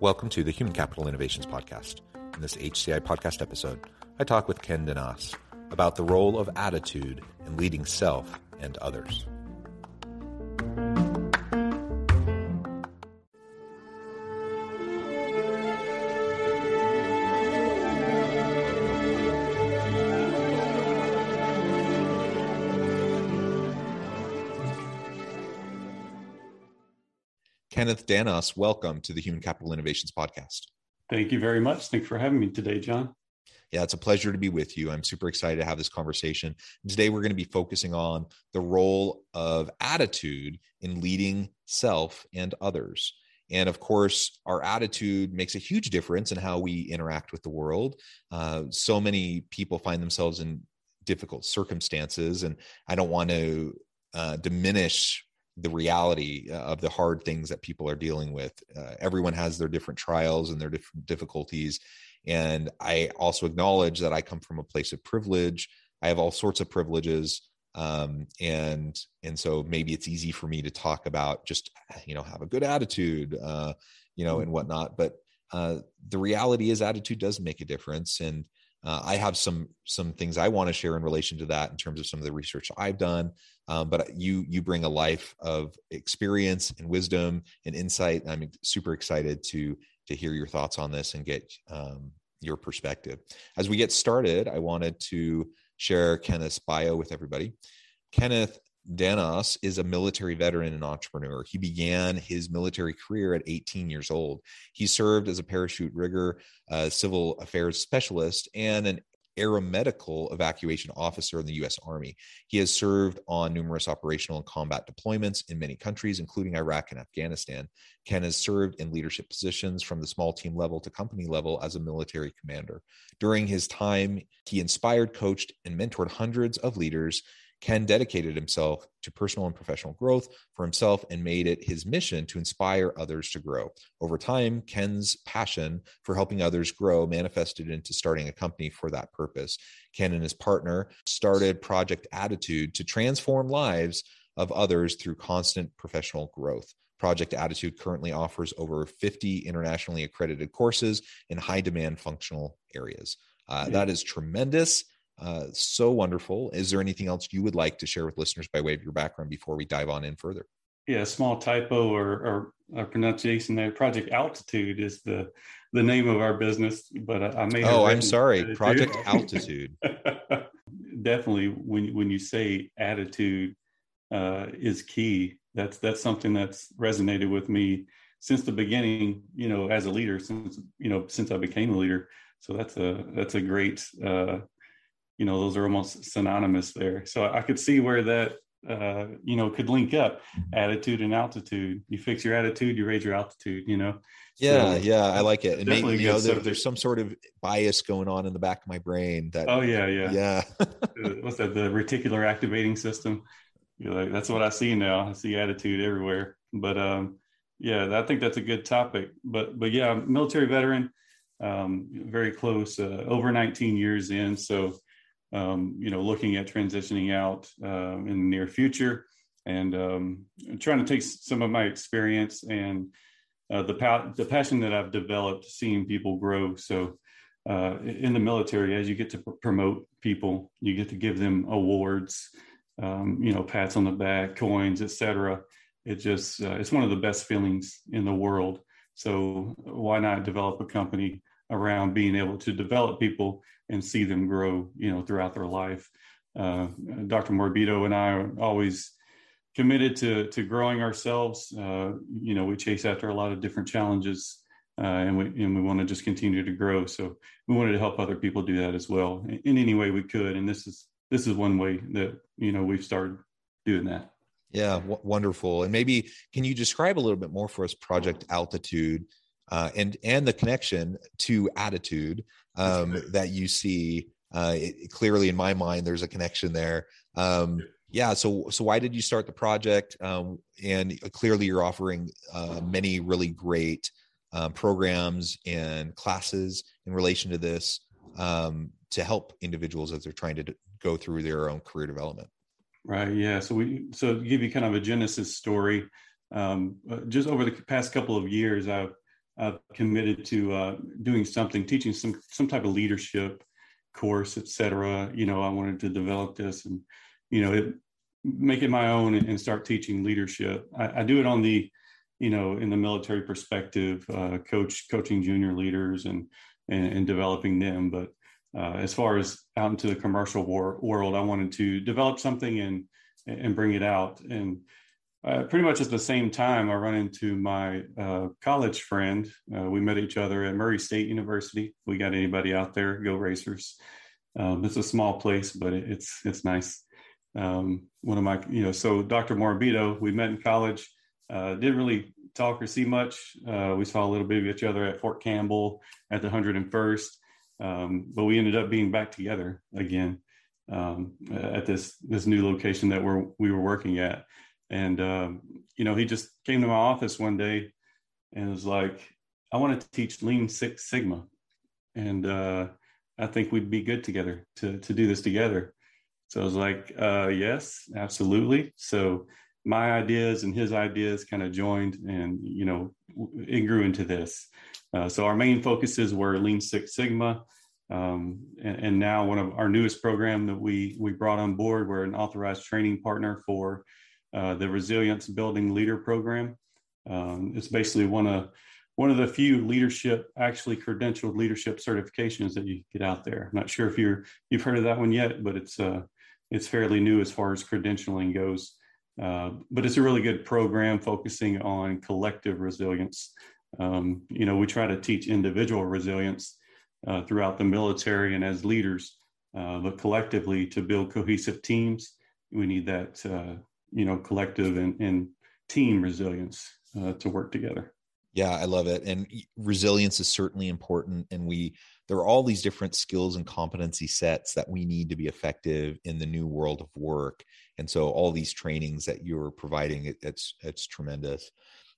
Welcome to the Human Capital Innovations Podcast. In this HCI podcast episode, I talk with Ken Danos about the role of attitude in leading self and others. Kenneth Danos, welcome to the Human Capital Innovations Podcast. Thank you very much. Thanks for having me today, John. Yeah, it's a pleasure to be with you. I'm super excited to have this conversation. today, we're going to be focusing on the role of attitude in leading self and others. And of course, our attitude makes a huge difference in how we interact with the world. Uh, so many people find themselves in difficult circumstances, and I don't want to uh, diminish the reality uh, of the hard things that people are dealing with. Uh, everyone has their different trials and their different difficulties. And I also acknowledge that I come from a place of privilege. I have all sorts of privileges. Um, and and so maybe it's easy for me to talk about just you know have a good attitude uh, you know and mm-hmm. whatnot but uh, the reality is attitude does make a difference and uh, I have some some things I want to share in relation to that in terms of some of the research I've done. Um, but you you bring a life of experience and wisdom and insight. And I'm super excited to to hear your thoughts on this and get um, your perspective. As we get started, I wanted to share Kenneth's bio with everybody. Kenneth Danos is a military veteran and entrepreneur. He began his military career at 18 years old. He served as a parachute rigger, a civil affairs specialist, and an aeromedical evacuation officer in the U.S. Army. He has served on numerous operational and combat deployments in many countries, including Iraq and Afghanistan. Ken has served in leadership positions from the small team level to company level as a military commander. During his time, he inspired, coached, and mentored hundreds of leaders Ken dedicated himself to personal and professional growth for himself and made it his mission to inspire others to grow. Over time, Ken's passion for helping others grow manifested into starting a company for that purpose. Ken and his partner started Project Attitude to transform lives of others through constant professional growth. Project Attitude currently offers over 50 internationally accredited courses in high demand functional areas. Uh, that is tremendous. Uh, so wonderful. Is there anything else you would like to share with listeners by way of your background before we dive on in further? Yeah, small typo or, or, pronunciation there. Project Altitude is the the name of our business, but I, I made. Oh, I'm sorry. Attitude. Project Altitude. Definitely, when when you say attitude uh, is key, that's that's something that's resonated with me since the beginning. You know, as a leader, since you know since I became a leader. So that's a that's a great uh, you know those are almost synonymous there. So i could see where that uh, you know could link up attitude and altitude. You fix your attitude you raise your altitude you know? Yeah so, yeah i like it. And maybe you know there, there's some sort of bias going on in the back of my brain that oh yeah yeah. Yeah. What's that the reticular activating system? You're like that's what i see now. I see attitude everywhere. But um yeah i think that's a good topic. But but yeah military veteran um very close uh, over 19 years in. So um, you know, looking at transitioning out uh, in the near future and um, trying to take some of my experience and uh, the, pa- the passion that I've developed seeing people grow. So uh, in the military, as you get to pr- promote people, you get to give them awards, um, you know, pats on the back, coins, etc. It just, uh, it's one of the best feelings in the world. So why not develop a company around being able to develop people and see them grow, you know, throughout their life. Uh, Dr. Morabito and I are always committed to to growing ourselves. Uh, you know, we chase after a lot of different challenges, uh, and we and we want to just continue to grow. So we wanted to help other people do that as well in, any way we could. And this is this is one way that you know we've started doing that. Yeah, w- wonderful. And maybe can you describe a little bit more for us Project Altitude uh, and and the connection to attitude um, that you see? Uh, it, clearly, in my mind, there's a connection there. Um, yeah. So so why did you start the project? Um, and clearly, you're offering uh, many really great uh, programs and classes in relation to this um, to help individuals as they're trying to go through their own career development. Right. Yeah. So we so to give you kind of a genesis story. Um, uh, just over the past couple of years, I've I've committed to uh, doing something, teaching some some type of leadership course, etc. You know, I wanted to develop this and you know it, make it my own and, and start teaching leadership. I, I, do it on the you know in the military perspective, uh, coach coaching junior leaders and, and and developing them, but uh, as far as out into the commercial war, world, I wanted to develop something and and bring it out. And uh, pretty much at the same time, I run into my uh, college friend. Uh, we met each other at Murray State University. If we got anybody out there, go Racers! Um, it's a small place, but it, it's it's nice. Um, one of my, you know, so Dr. Morabito, we met in college. Uh, didn't really talk or see much. Uh, we saw a little bit of each other at Fort Campbell at the 101st. Um, but we ended up being back together again um, at this this new location that we're we were working at. And um, you know, he just came to my office one day and was like, "I want to teach Lean Six Sigma, and uh, I think we'd be good together to to do this together." So I was like, uh, "Yes, absolutely." So my ideas and his ideas kind of joined, and you know, it grew into this. Uh, so our main focuses were Lean Six Sigma, um, and, and, now one of our newest program that we we brought on board. We're an authorized training partner for uh, the Resilience Building Leader Program. Um, it's basically one of one of the few leadership, actually credentialed leadership certifications that you get out there. I'm not sure if you're you've heard of that one yet, but it's uh, it's fairly new as far as credentialing goes. Uh, but it's a really good program focusing on collective resilience um, you know, we try to teach individual resilience uh, throughout the military and as leaders, uh, but collectively to build cohesive teams, we need that, uh, you know, collective and, and team resilience uh, to work together. Yeah, I love it. And resilience is certainly important. And we, there are all these different skills and competency sets that we need to be effective in the new world of work. And so all these trainings that you're providing, it, it's, it's tremendous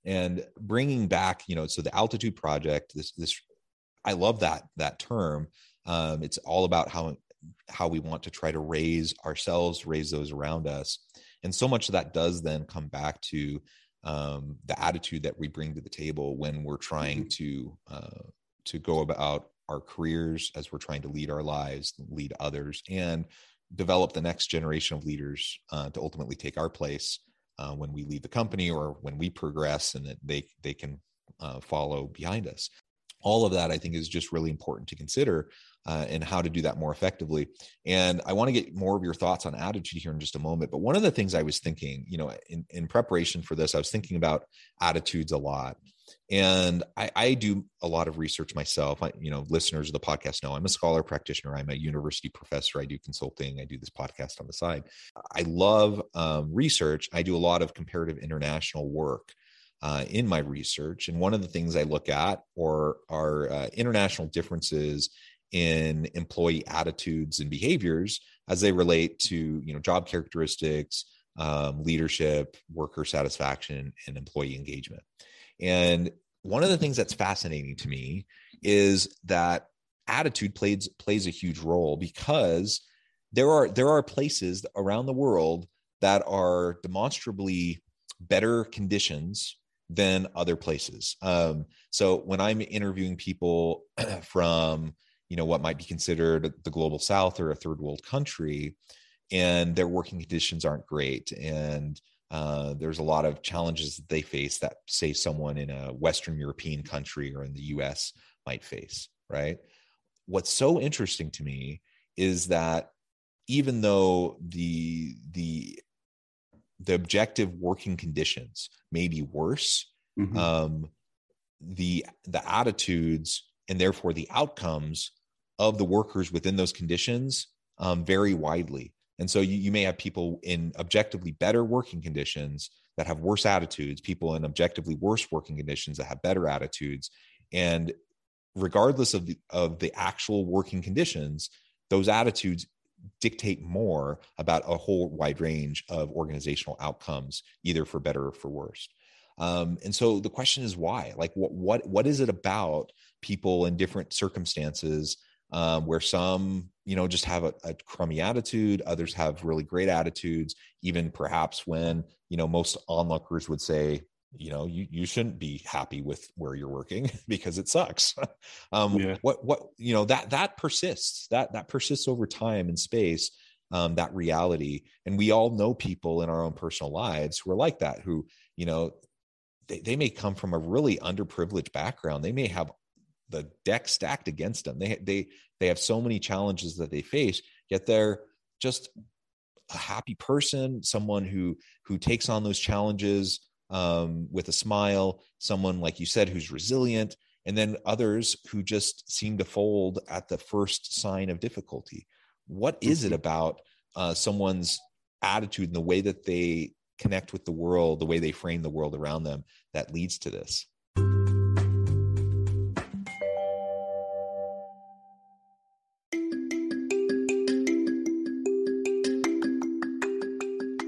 and bringing back you know so the altitude project this this i love that that term um, it's all about how how we want to try to raise ourselves raise those around us and so much of that does then come back to um, the attitude that we bring to the table when we're trying mm-hmm. to uh, to go about our careers as we're trying to lead our lives lead others and develop the next generation of leaders uh, to ultimately take our place uh, when we leave the company or when we progress and that they they can uh, follow behind us all of that i think is just really important to consider uh, and how to do that more effectively and i want to get more of your thoughts on attitude here in just a moment but one of the things i was thinking you know in, in preparation for this i was thinking about attitudes a lot and I, I, do a lot of research myself. I, you know, listeners of the podcast know I'm a scholar practitioner. I'm a university professor. I do consulting. I do this podcast on the side. I love um, research. I do a lot of comparative international work uh, in my research, and one of the things I look at or are uh, international differences in employee attitudes and behaviors as they relate to you know job characteristics, um, leadership, worker satisfaction, and employee engagement. And one of the things that's fascinating to me is that attitude plays plays a huge role because there are there are places around the world that are demonstrably better conditions than other places. Um, so when I'm interviewing people from you know what might be considered the global south or a third world country and their working conditions aren't great and uh, there's a lot of challenges that they face that, say, someone in a Western European country or in the US might face, right? What's so interesting to me is that even though the the the objective working conditions may be worse, mm-hmm. um, the the attitudes and therefore the outcomes of the workers within those conditions um, vary widely. And so you, you may have people in objectively better working conditions that have worse attitudes, people in objectively worse working conditions that have better attitudes. And regardless of the of the actual working conditions, those attitudes dictate more about a whole wide range of organizational outcomes, either for better or for worse. Um, and so the question is why? Like, what what what is it about people in different circumstances um, where some you know just have a, a, crummy attitude, others have really great attitudes, even perhaps when you know most onlookers would say you know you you shouldn't be happy with where you're working because it sucks. Um yeah. what what you know that that persists that that persists over time and space um that reality. And we all know people in our own personal lives who are like that who you know they, they may come from a really underprivileged background. They may have the deck stacked against them they they they have so many challenges that they face yet they're just a happy person someone who who takes on those challenges um, with a smile, someone like you said who's resilient, and then others who just seem to fold at the first sign of difficulty. What is it mm-hmm. about uh, someone's attitude and the way that they connect with the world, the way they frame the world around them that leads to this?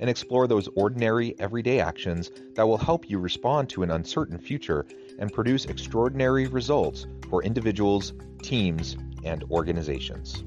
and explore those ordinary, everyday actions that will help you respond to an uncertain future and produce extraordinary results for individuals, teams, and organizations.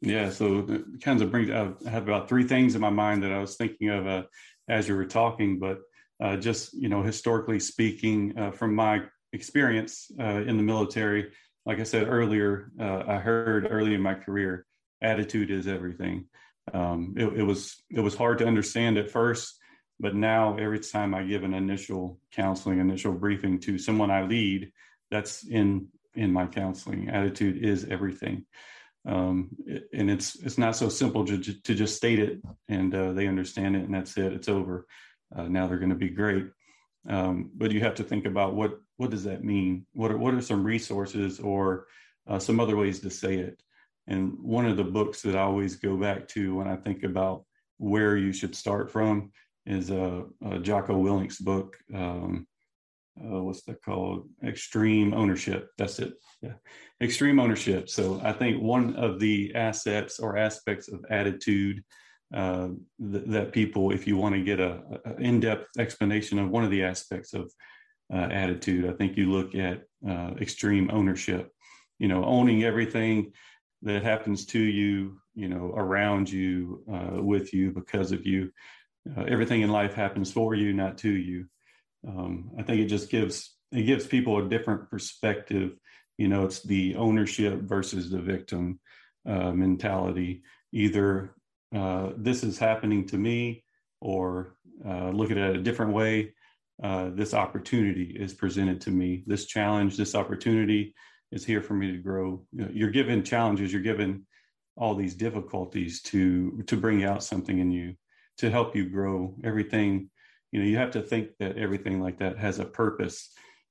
Yeah, so it kind of brings. I have about three things in my mind that I was thinking of uh, as you were talking, but uh, just you know, historically speaking, uh, from my experience uh, in the military, like I said earlier, uh, I heard early in my career, attitude is everything. Um, it, it, was it was hard to understand at first, but now every time I give an initial counseling, initial briefing to someone I lead, that's in in my counseling. Attitude is everything, um, and it's it's not so simple to to just state it and uh, they understand it and that's it. It's over. Uh, now they're going to be great. Um, but you have to think about what what does that mean? What are what are some resources or uh, some other ways to say it? And one of the books that I always go back to when I think about where you should start from is uh, uh Jocko Willink's book. Um, uh, what's that called? Extreme ownership. That's it. Yeah, extreme ownership. So I think one of the assets or aspects of attitude uh, th- that people, if you want to get a, in-depth explanation of one of the aspects of uh, attitude, I think you look at uh, extreme ownership. You know, owning everything that happens to you, you know, around you, uh, with you, because of you. Uh, everything in life happens for you, not to you. Um, I think it just gives it gives people a different perspective. You know, it's the ownership versus the victim mentality. Either uh, this is happening to me, or uh, look at it a different way. Uh, this opportunity is presented to me. This challenge, this opportunity is here for me to grow. You know, you're given challenges. You're given all these difficulties to to bring out something in you to help you grow. Everything, you know, you have to think that everything like that has a purpose.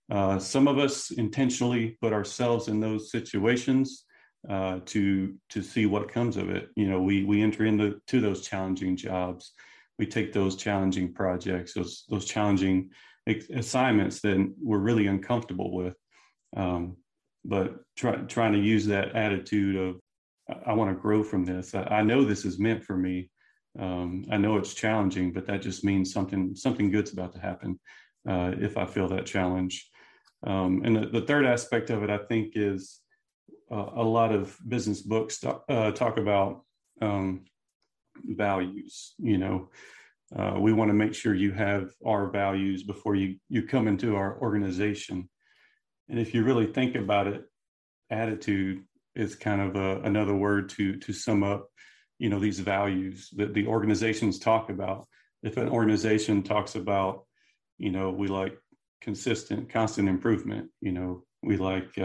Uh, some of us intentionally put ourselves in those situations uh, to to see what comes of it. You know, we we enter into to those challenging jobs. We take those challenging projects, those those challenging assignments that we're really uncomfortable with, Um, but try, trying to use that attitude of I, want to grow from this. I, I, know this is meant for me. Um, I know it's challenging, but that just means something something good's about to happen uh, if I feel that challenge. Um, and the, the, third aspect of it, I think, is uh, a lot of business books talk, uh, talk about um, values. You know, uh, we want to make sure you have our values before you you come into our organization. And if you really think about it, attitude is kind of a, another word to to sum up, you know, these values that the organizations talk about. If an organization talks about, you know, we like consistent, constant improvement. You know, we like,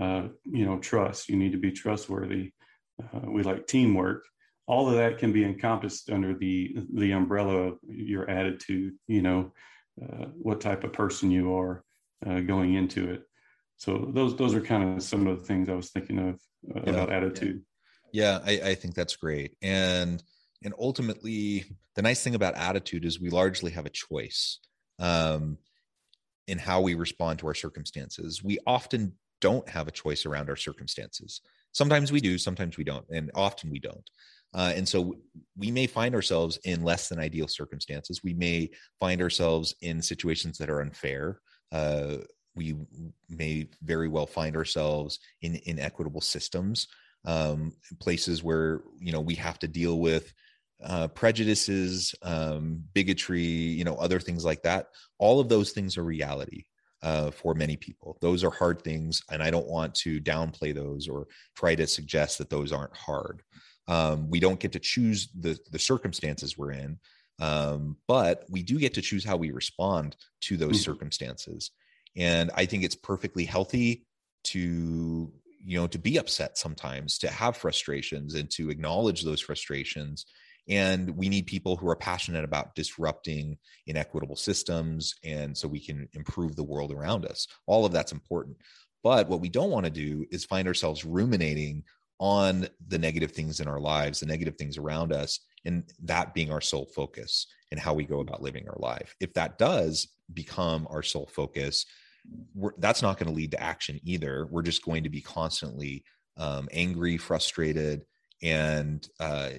uh, you know, trust. You need to be trustworthy. Uh, we like teamwork. All of that can be encompassed under the the umbrella of your attitude. You know, uh, what type of person you are uh, going into it. So those those are kind of some of the things I was thinking of uh, yeah. about attitude. Yeah, I, I think that's great. And and ultimately, the nice thing about attitude is we largely have a choice. Um, in how we respond to our circumstances. We often don't have a choice around our circumstances. Sometimes we do, sometimes we don't, and often we don't. Uh, and so we may find ourselves in less than ideal circumstances. We may find ourselves in situations that are unfair. Uh, we may very well find ourselves in inequitable systems, um, places where you know we have to deal with uh, prejudices, um, bigotry, you know, other things like that. All of those things are reality uh, for many people. Those are hard things, and I don't want to downplay those or try to suggest that those aren't hard. Um, we don't get to choose the the circumstances we're in, um, but we do get to choose how we respond to those mm-hmm. circumstances. And I think it's perfectly healthy to you know to be upset sometimes, to have frustrations, and to acknowledge those frustrations and we need people who are passionate about disrupting inequitable systems and so we can improve the world around us. All of that's important. But what we don't want to do is find ourselves ruminating on the negative things in our lives the negative things around us and that being our sole focus and how we go about living our life. If that does become our sole focus that's not going to lead to action either. We're just going to be constantly um, angry frustrated and uh,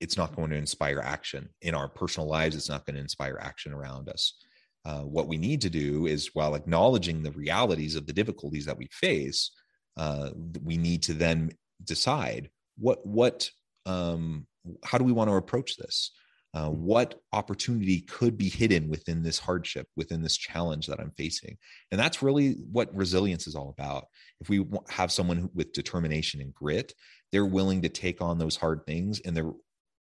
it's not going to inspire action in our personal lives. It's not going to inspire action around us. Uh, what we need to do is, while acknowledging the realities of the difficulties that we face, uh, we need to then decide what what um, how do we want to approach this. Uh, what opportunity could be hidden within this hardship, within this challenge that I'm facing? And that's really what resilience is all about. If we have someone with determination and grit, they're willing to take on those hard things and they're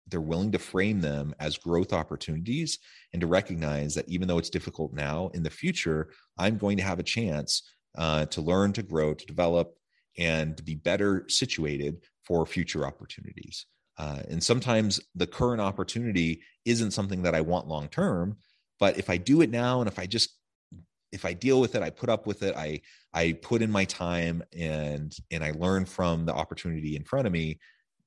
they're willing to frame them as growth opportunities and to recognize that even though it's difficult now in the future i'm going to have a chance uh, to learn to grow to develop and to be better situated for future opportunities. Uh, and sometimes the current opportunity isn't something that i want long term but if i do it now and if i just if i deal with it i put up with it i i put in my time and and i learn from the opportunity in front of me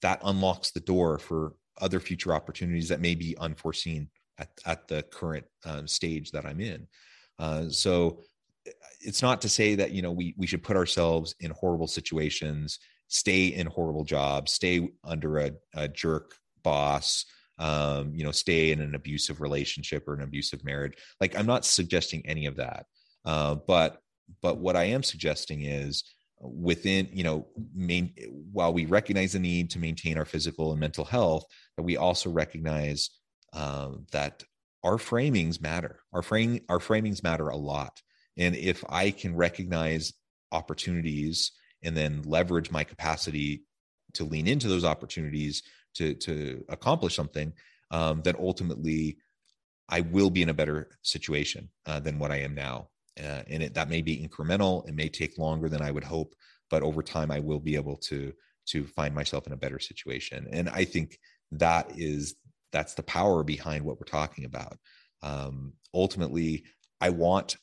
that unlocks the door for other future opportunities that may be unforeseen at, at the current um, stage that I'm in. Uh, so it's not to say that you know we we should put ourselves in horrible situations, stay in horrible jobs, stay under a, a jerk boss, um, you know, stay in an abusive relationship or an abusive marriage. Like I'm not suggesting any of that, uh, but but what I am suggesting is within you know main while we recognize the need to maintain our physical and mental health that we also recognize uh, that our framings matter. Our frame our framings matter a lot. And if i can recognize opportunities and then leverage my capacity to lean into those opportunities to to accomplish something um, then ultimately i will be in a better situation uh, than what i am now uh, and it, that may be incremental it may take longer than i would hope but over time i will be able to to find myself in a better situation. And i think that is that's the power behind what we're talking about. Um, ultimately i want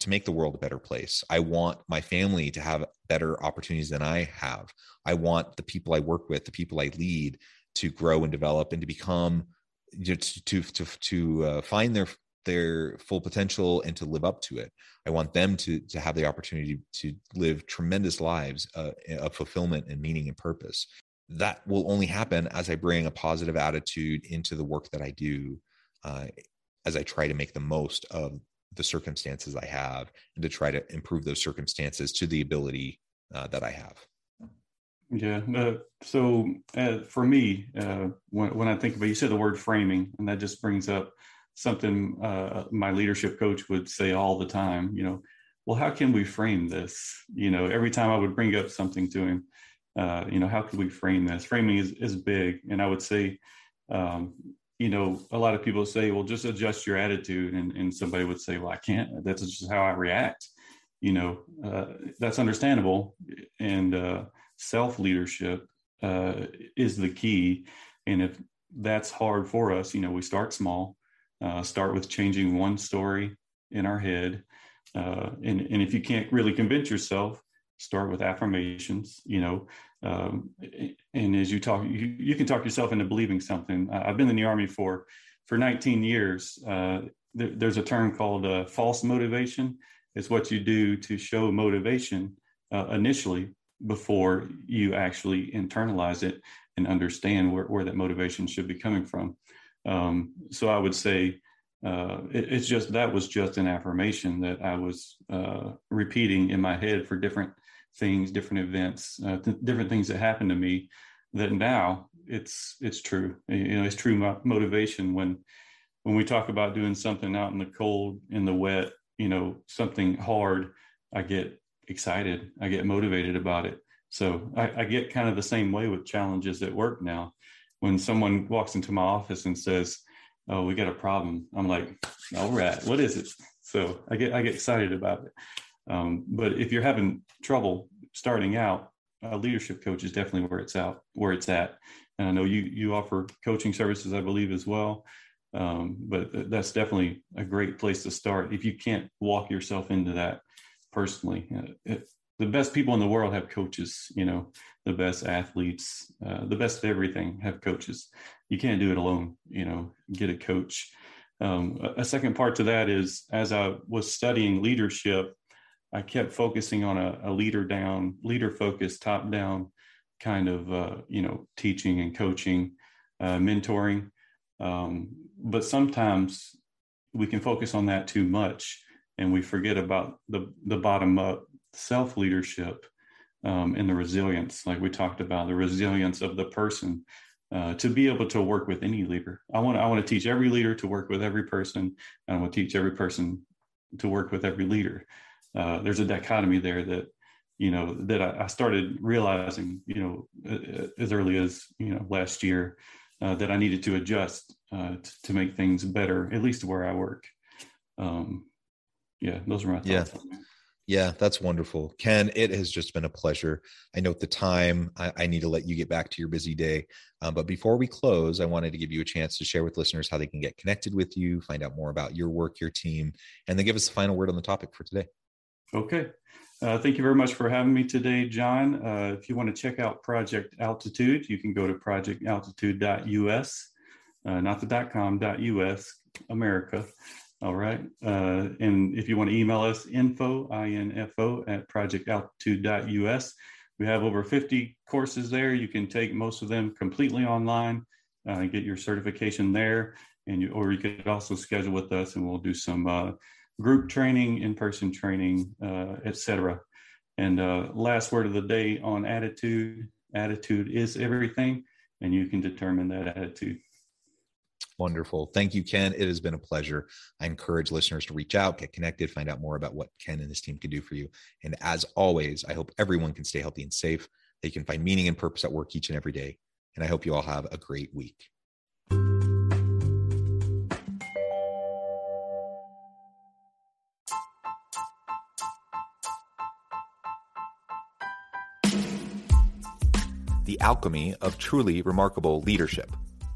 to make the world a better place. I want my family to have better opportunities than i have. I want the people i work with the people i lead to grow and develop and to become you to to to, to uh, find their their full potential and to live up to it. I want them to to have the opportunity to live tremendous lives uh, of fulfillment and meaning and purpose. That will only happen as I bring a positive attitude into the work that I do, uh, as I try to make the most of the circumstances I have and to try to improve those circumstances to the ability uh, that I have. Yeah. Uh, so uh, for me, uh, when, when I think about, you said the word framing, and that just brings up something uh, my leadership coach would say all the time. You know, well, how can we frame this? You know, every time I would bring up something to him, uh, you know, how can we frame this? Framing is is big, and I would say, um, you know, a lot of people say, well, just adjust your attitude, and and somebody would say, well, I can't. That's just how I react. You know, uh, that's understandable, and self leadership uh, is the key. And if that's hard for us, you know, we start small, uh, start with changing one story in our head. Uh, and, and if you can't really convince yourself, start with affirmations, you know. Um, and as you talk, you, you can talk yourself into believing something. I've been in the Army for, for 19 years. Uh, there, there's a term called uh, false motivation. It's what you do to show motivation uh, initially before you actually internalize it and understand where, where that motivation should be coming from. Um, so I would say uh, it, it's just that was just an affirmation that I was uh, repeating in my head for different things, different events, uh, th- different things that happened to me. That now it's it's true. You know, it's true motivation when when we talk about doing something out in the cold, in the wet, you know, something hard. I get excited. I get motivated about it. So I, I, get kind of the same way with challenges at work now. When someone walks into my office and says, "Oh, we got a problem," I'm like, "All right, what is it?" So I get I get excited about it. Um, but if you're having trouble starting out, a leadership coach is definitely where it's out where it's at. And I know you you offer coaching services, I believe, as well. Um, but that's definitely a great place to start. If you can't walk yourself into that personally. Uh, it, the best people in the world have coaches, you know, the best athletes, uh, the best of everything have coaches. You can't do it alone, you know, get a coach. Um, a second part to that is as I was studying leadership, I kept focusing on a, a leader down, leader focused, top down kind of, uh, you know, teaching and coaching, uh, mentoring. Um, but sometimes we can focus on that too much and we forget about the the bottom up self leadership um, and the resilience, like we talked about, the resilience of the person uh, to be able to work with any leader. I want I want to teach every leader to work with every person. I want to teach every person to work with every leader. Uh, there's a dichotomy there that you know that I, I started realizing you know as early as you know last year uh, that I needed to adjust uh, to, to, make things better, at least where I work. Um, yeah, those are my thoughts. Yeah. Yeah, that's wonderful. Ken, it has just been a pleasure. I note the time. I, I need to let you get back to your busy day. Um, but before we close, I wanted to give you a chance to share with listeners how they can get connected with you, find out more about your work, your team, and then give us the final word on the topic for today. Okay. Uh, thank you very much for having me today, John. Uh, if you want to check out Project Altitude, you can go to projectaltitude.us, uh, not the .com, .us, America. All right. Uh, and if you want to email us, info, I-N-F-O, at projectaltitude.us. We have over 50 courses there. You can take most of them completely online uh, get your certification there. And you, or you could also schedule with us and we'll do some uh, group training, in-person training, uh, etc. And uh, last word of the day on attitude. Attitude is everything, and you can determine that attitude. Wonderful. Thank you, Ken. It has been a pleasure. I encourage listeners to reach out, get connected, find out more about what Ken and his team can do for you. And as always, I hope everyone can stay healthy and safe, They can find meaning and purpose at work each and every day. And I hope you all have a great week. The alchemy of truly remarkable leadership